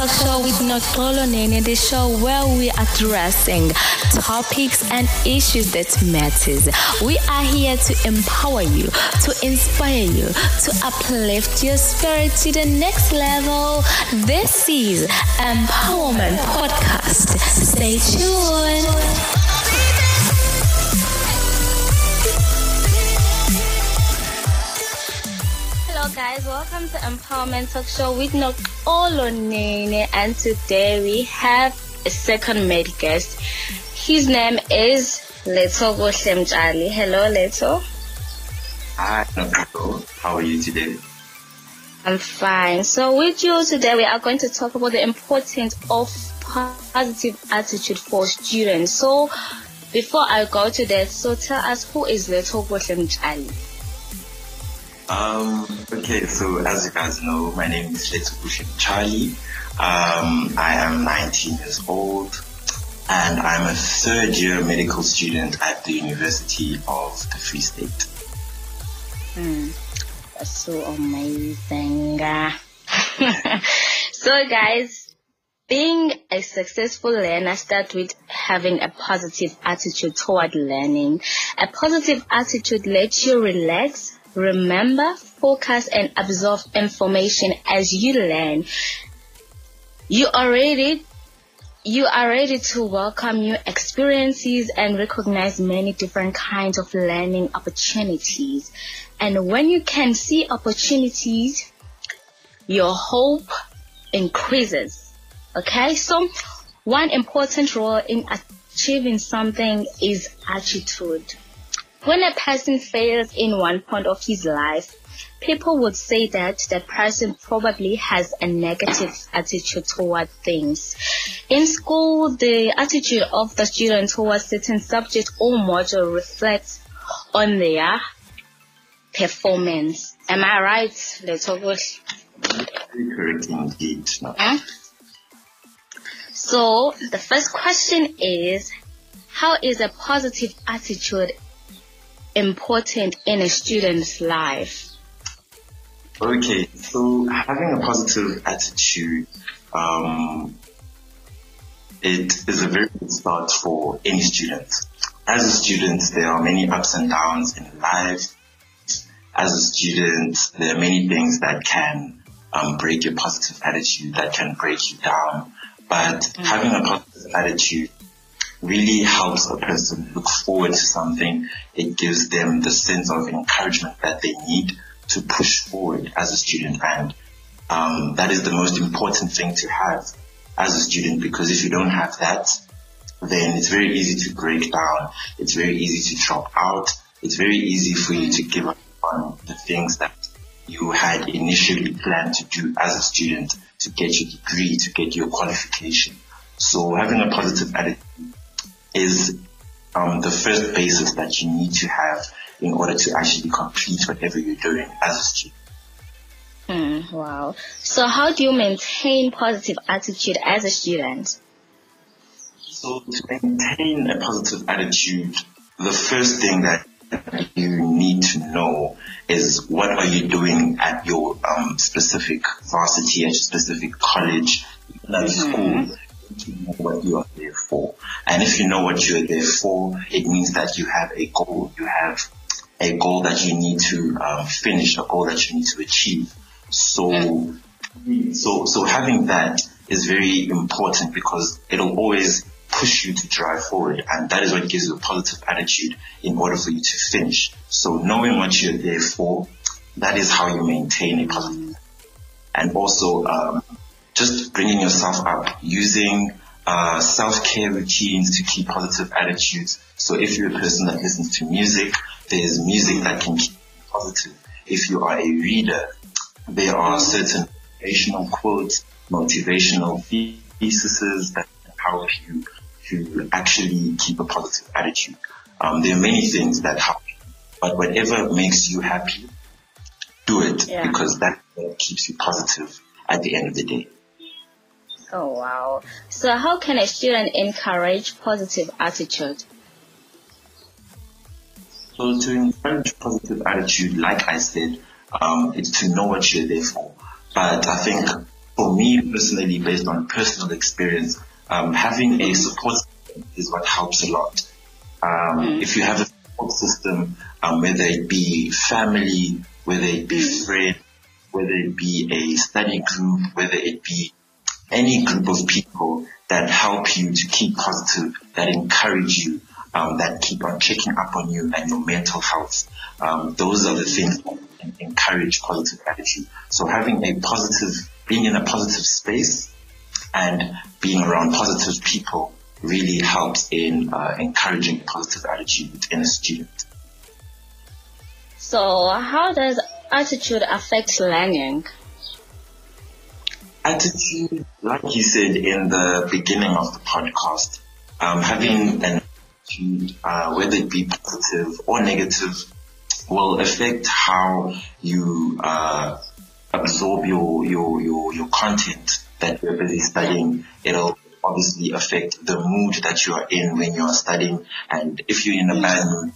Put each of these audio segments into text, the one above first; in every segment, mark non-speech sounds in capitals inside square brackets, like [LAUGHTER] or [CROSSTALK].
Talk Show with Noxolo Nene, the show where we are addressing topics and issues that matters. We are here to empower you, to inspire you, to uplift your spirit to the next level. This is Empowerment Podcast. Stay tuned. Guys, welcome to Empowerment Talk Show with Noxolo Nene and today we have a second made guest. His name is Lethokuhle Mtshali. Hello Leto. Hi how are you today? I'm fine. So with you today we are going to talk about the importance of positive attitude for students. So before I go to that, so tell us who is Lethokuhle Mtshali? Um, okay, so as you guys know, my name is Lethokuhle Mtshali. Um, I am 19 years old and I'm a third year medical student at the University of the Free State. Mm, that's so amazing. [LAUGHS] so guys, being a successful learner starts with having a positive attitude toward learning. A positive attitude lets you relax, Remember, focus and absorb information as you learn. You are ready you are ready to welcome new experiences and recognize many different kinds of learning opportunities. And when you can see opportunities, your hope increases. Okay, so one important role in achieving something is attitude. When a person fails in one point of his life, people would say that the person probably has a negative attitude toward things. In school, the attitude of the student towards certain subject or module reflects on their performance. Am I right, Letobush? Correct indeed. Huh? So the first question is, how is a positive attitude important in a student's life? Okay, so having a positive attitude, um, it is a very good start for any student. As a student, there are many ups and downs in life. As a student, there are many things that can um, break your positive attitude, that can break you down. But mm-hmm. having a positive attitude really helps a person look forward to something. It gives them the sense of encouragement that they need to push forward as a student. And um, that is the most important thing to have as a student because if you don't have that, then it's very easy to break down. It's very easy to drop out. It's very easy for you to give up on the things that you had initially planned to do as a student to get your degree, to get your qualification. So having a positive attitude is um, the first basis that you need to have in order to actually complete whatever you're doing as a student. Mm, wow. So how do you maintain positive attitude as a student? So to maintain a positive attitude, the first thing that you need to know is what are you doing at your um, specific varsity, at your specific college, at mm-hmm. school to know what you are there for. And if you know what you're there for, it means that you have a goal. You have a goal that you need to um, finish, a goal that you need to achieve. So, so, so having that is very important because it'll always push you to drive forward. And that is what gives you a positive attitude in order for you to finish. So knowing what you're there for, that is how you maintain a positive. And also, um, just bringing yourself up, using uh, self-care routines to keep positive attitudes. So if you're a person that listens to music, there's music that can keep you positive. If you are a reader, there are certain motivational quotes, motivational theses that empower you to actually keep a positive attitude. Um, there are many things that help you, but whatever makes you happy, do it yeah. because that keeps you positive at the end of the day. Oh wow. So how can a student encourage positive attitude? So to encourage positive attitude, like I said, um, it's to know what you're there for. But I think for me personally, based on personal experience, um, having a support system is what helps a lot. Um, mm. If you have a support system, um, whether it be family, whether it be friends, whether it be a study group, whether it be any group of people that help you to keep positive, that encourage you, um, that keep on checking up on you and your mental health. Um, those are the things that encourage positive attitude. So having a positive, being in a positive space and being around positive people really helps in uh, encouraging positive attitude in a student. So how does attitude affect learning? Attitude, like you said in the beginning of the podcast, um, having an attitude, uh, whether it be positive or negative, will affect how you uh, absorb your, your, your, your content that you're busy studying. It'll obviously affect the mood that you are in when you are studying. And if you're in a bad mood,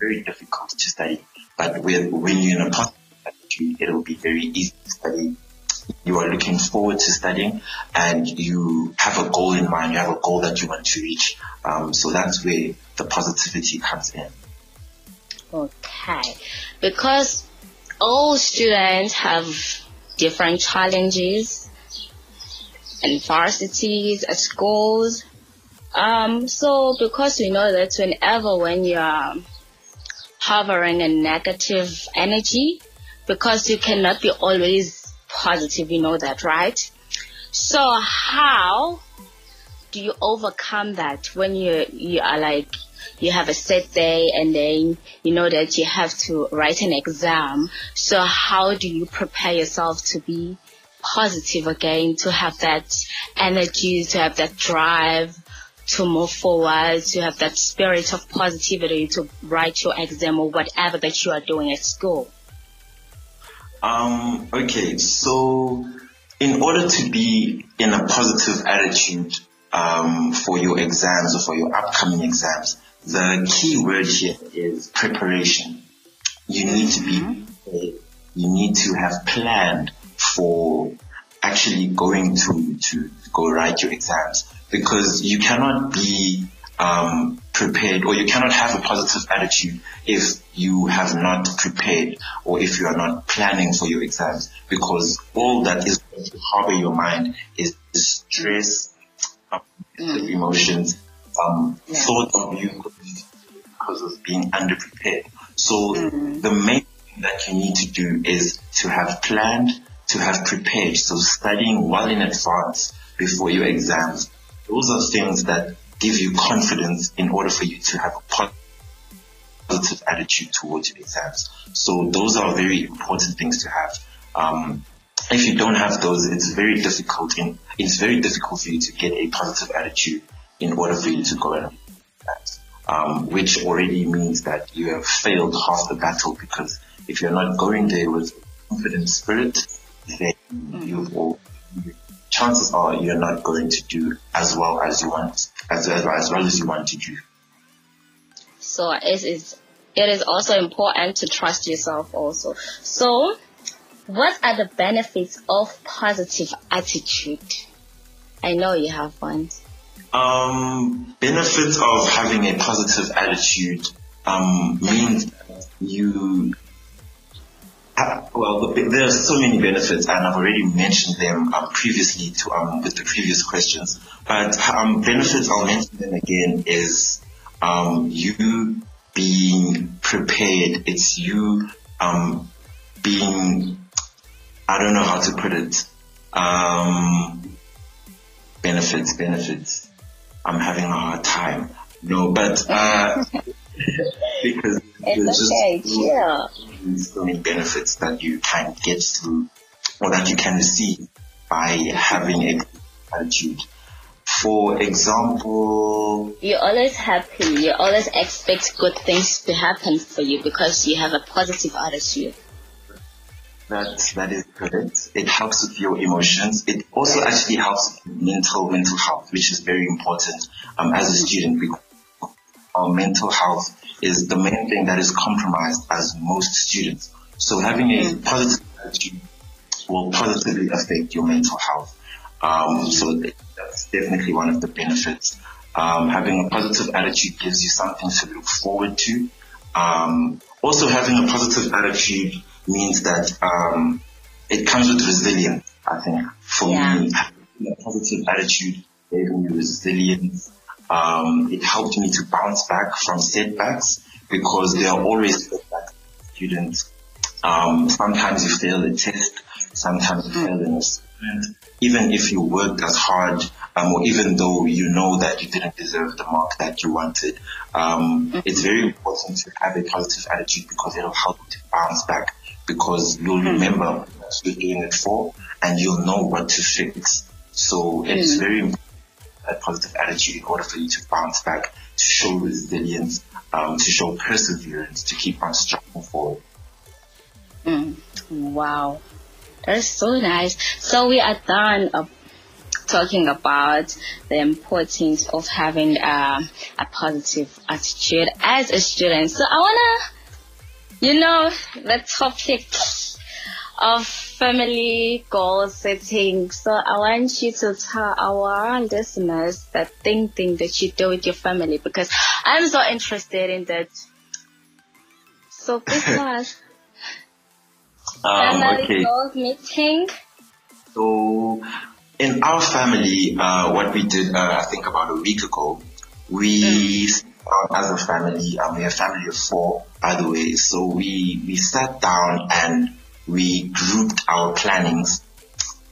very difficult to study. But when you're in a positive attitude, it'll be very easy to study. You are looking forward to studying and you have a goal in mind. You have a goal that you want to reach. Um, so that's where the positivity comes in. Okay. Because all students have different challenges and varsities at schools. Um, so because we know that whenever when you're hovering a negative energy, because you cannot be always positive, you know that, right? So how do you overcome that when you you are like you have a set day and then you know that you have to write an exam. So how do you prepare yourself to be positive again, to have that energy, to have that drive, to move forward, to have that spirit of positivity to write your exam or whatever that you are doing at school? Um, okay, so in order to be in a positive attitude um, for your exams or for your upcoming exams, the key word here is preparation. You need to be, mm-hmm. you need to have planned for actually going to, to go write your exams because you cannot be um, prepared or you cannot have a positive attitude if you have not prepared or if you are not planning for your exams because all that is going to harbor your mind is stress, um, mm. emotions, um, yeah. thought of you because of being underprepared. So mm-hmm. the main thing that you need to do is to have planned, to have prepared. So studying well in advance before your exams. Those are things that give you confidence in order for you to have a positive attitude towards your exams. So those are very important things to have. Um, if you don't have those, it's very difficult in, it's very difficult for you to get a positive attitude in order for you to go and um, which already means that you have failed half the battle because if you're not going there with confident spirit, then mm. you've all, chances are you're not going to do as well as you want, as, as, as well as you want to do. So it is, it is also important to trust yourself also. So what are the benefits of positive attitude? I know you have one. Um, benefits of having a positive attitude um, means you well, there are so many benefits, and I've already mentioned them um, previously to um, with the previous questions. But um, benefits, I'll mention them again, is um, you being prepared. It's you um, being, I don't know how to put it. Um, benefits, benefits. I'm having a hard time. No, but uh, [LAUGHS] because there's okay, just yeah. Many benefits that you can get through or that you can receive by having a attitude. For example, you're always happy. You always expect good things to happen for you because you have a positive attitude. That that is correct. It helps with your emotions. It also actually helps mental mental health, which is very important. Um, as a student, because our mental health is the main thing that is compromised as most students. So having a positive attitude will positively affect your mental health. Um, so that's definitely one of the benefits. Um, having a positive attitude gives you something to look forward to. Um, also, having a positive attitude means that um, it comes with resilience. I think for yeah. me, having a positive attitude gave me resilience. Um, it helped me to bounce back from setbacks because there are always setbacks. Students, um, sometimes you fail a test, sometimes you fail an assignment. Even if you worked as hard, um, or even though you know that you didn't deserve the mark that you wanted, um, mm-hmm. it's very important to have a positive attitude because it'll help you to bounce back because you'll mm-hmm. remember what you're doing it for and you'll know what to fix. So it's mm-hmm. very important a positive attitude in order for you to bounce back, to show resilience, um, to show perseverance, to keep on striving forward. Mm. Wow. That's so nice. So we are done uh, talking about the importance of having uh, a positive attitude as a student. So I wanna, you know, the topic of family goal setting. So I want you to tell our listeners that thing thing that you do with your family because I'm so interested in that. So us. [LAUGHS] Um, okay. goals meeting. So in our family, uh, what we did, uh, I think about a week ago, we mm. as a family, um, we're a family of four, by the way. So we we sat down and we grouped our plannings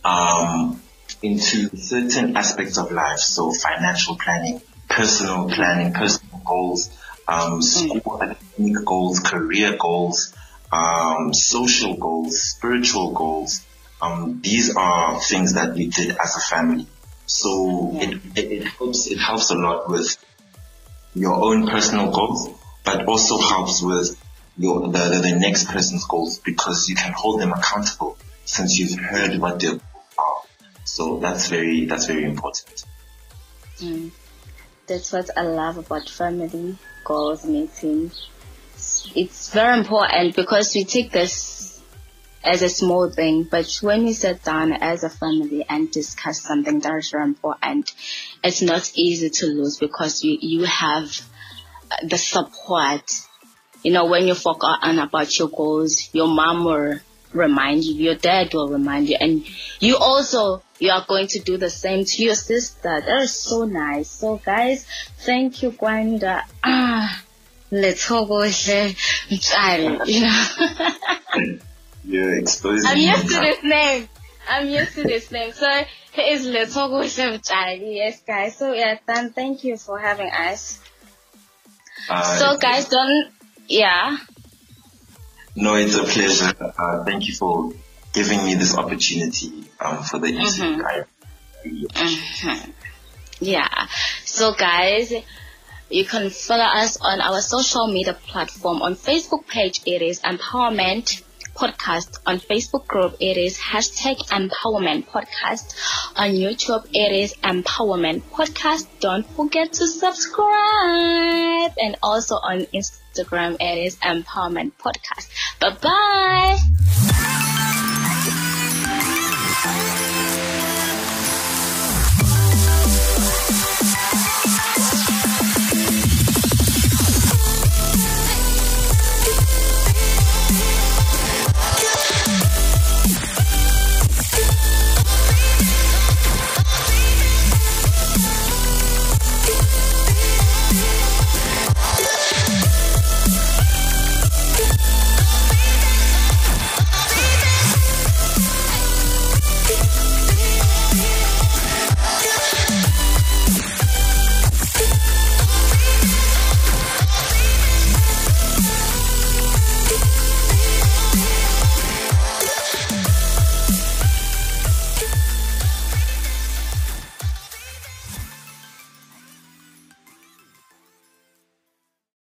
um, into certain aspects of life. So financial planning, personal planning, personal goals, um, school academic goals, career goals, um, social goals, spiritual goals. Um, these are things that we did as a family. So it, it, it helps, it helps a lot with your own personal goals, but also helps with your, the, the, the next person's goals because you can hold them accountable since you've heard what goals are. So that's very, that's very important. Mm. That's what I love about family goals meeting. It's very important because we take this as a small thing, but when we sit down as a family and discuss something that is very important, it's not easy to lose because you, you have the support you know, when you forgotten about your goals, your mom will remind you, your dad will remind you, and you also, you are going to do the same to your sister. That is so nice. So guys, thank you, Gwanda. Ah, let's go here. You know. [LAUGHS] exposing. I'm used to this name. I'm used to this name. So he is Letogo Yes, guys. So yeah, thank you for having us. Uh, so guys, don't yeah. No, it's a pleasure. Uh, thank you for giving me this opportunity um, for the interview. Mm-hmm. mm-hmm. Yeah. So guys, you can follow us on our social media platform. On Facebook page, it is Empowerment Podcast. On Facebook group, it is hashtag Empowerment Podcast. On YouTube, it is Empowerment Podcast. Don't forget to subscribe. And also on Instagram, it is Empowerment Podcast. Bye bye.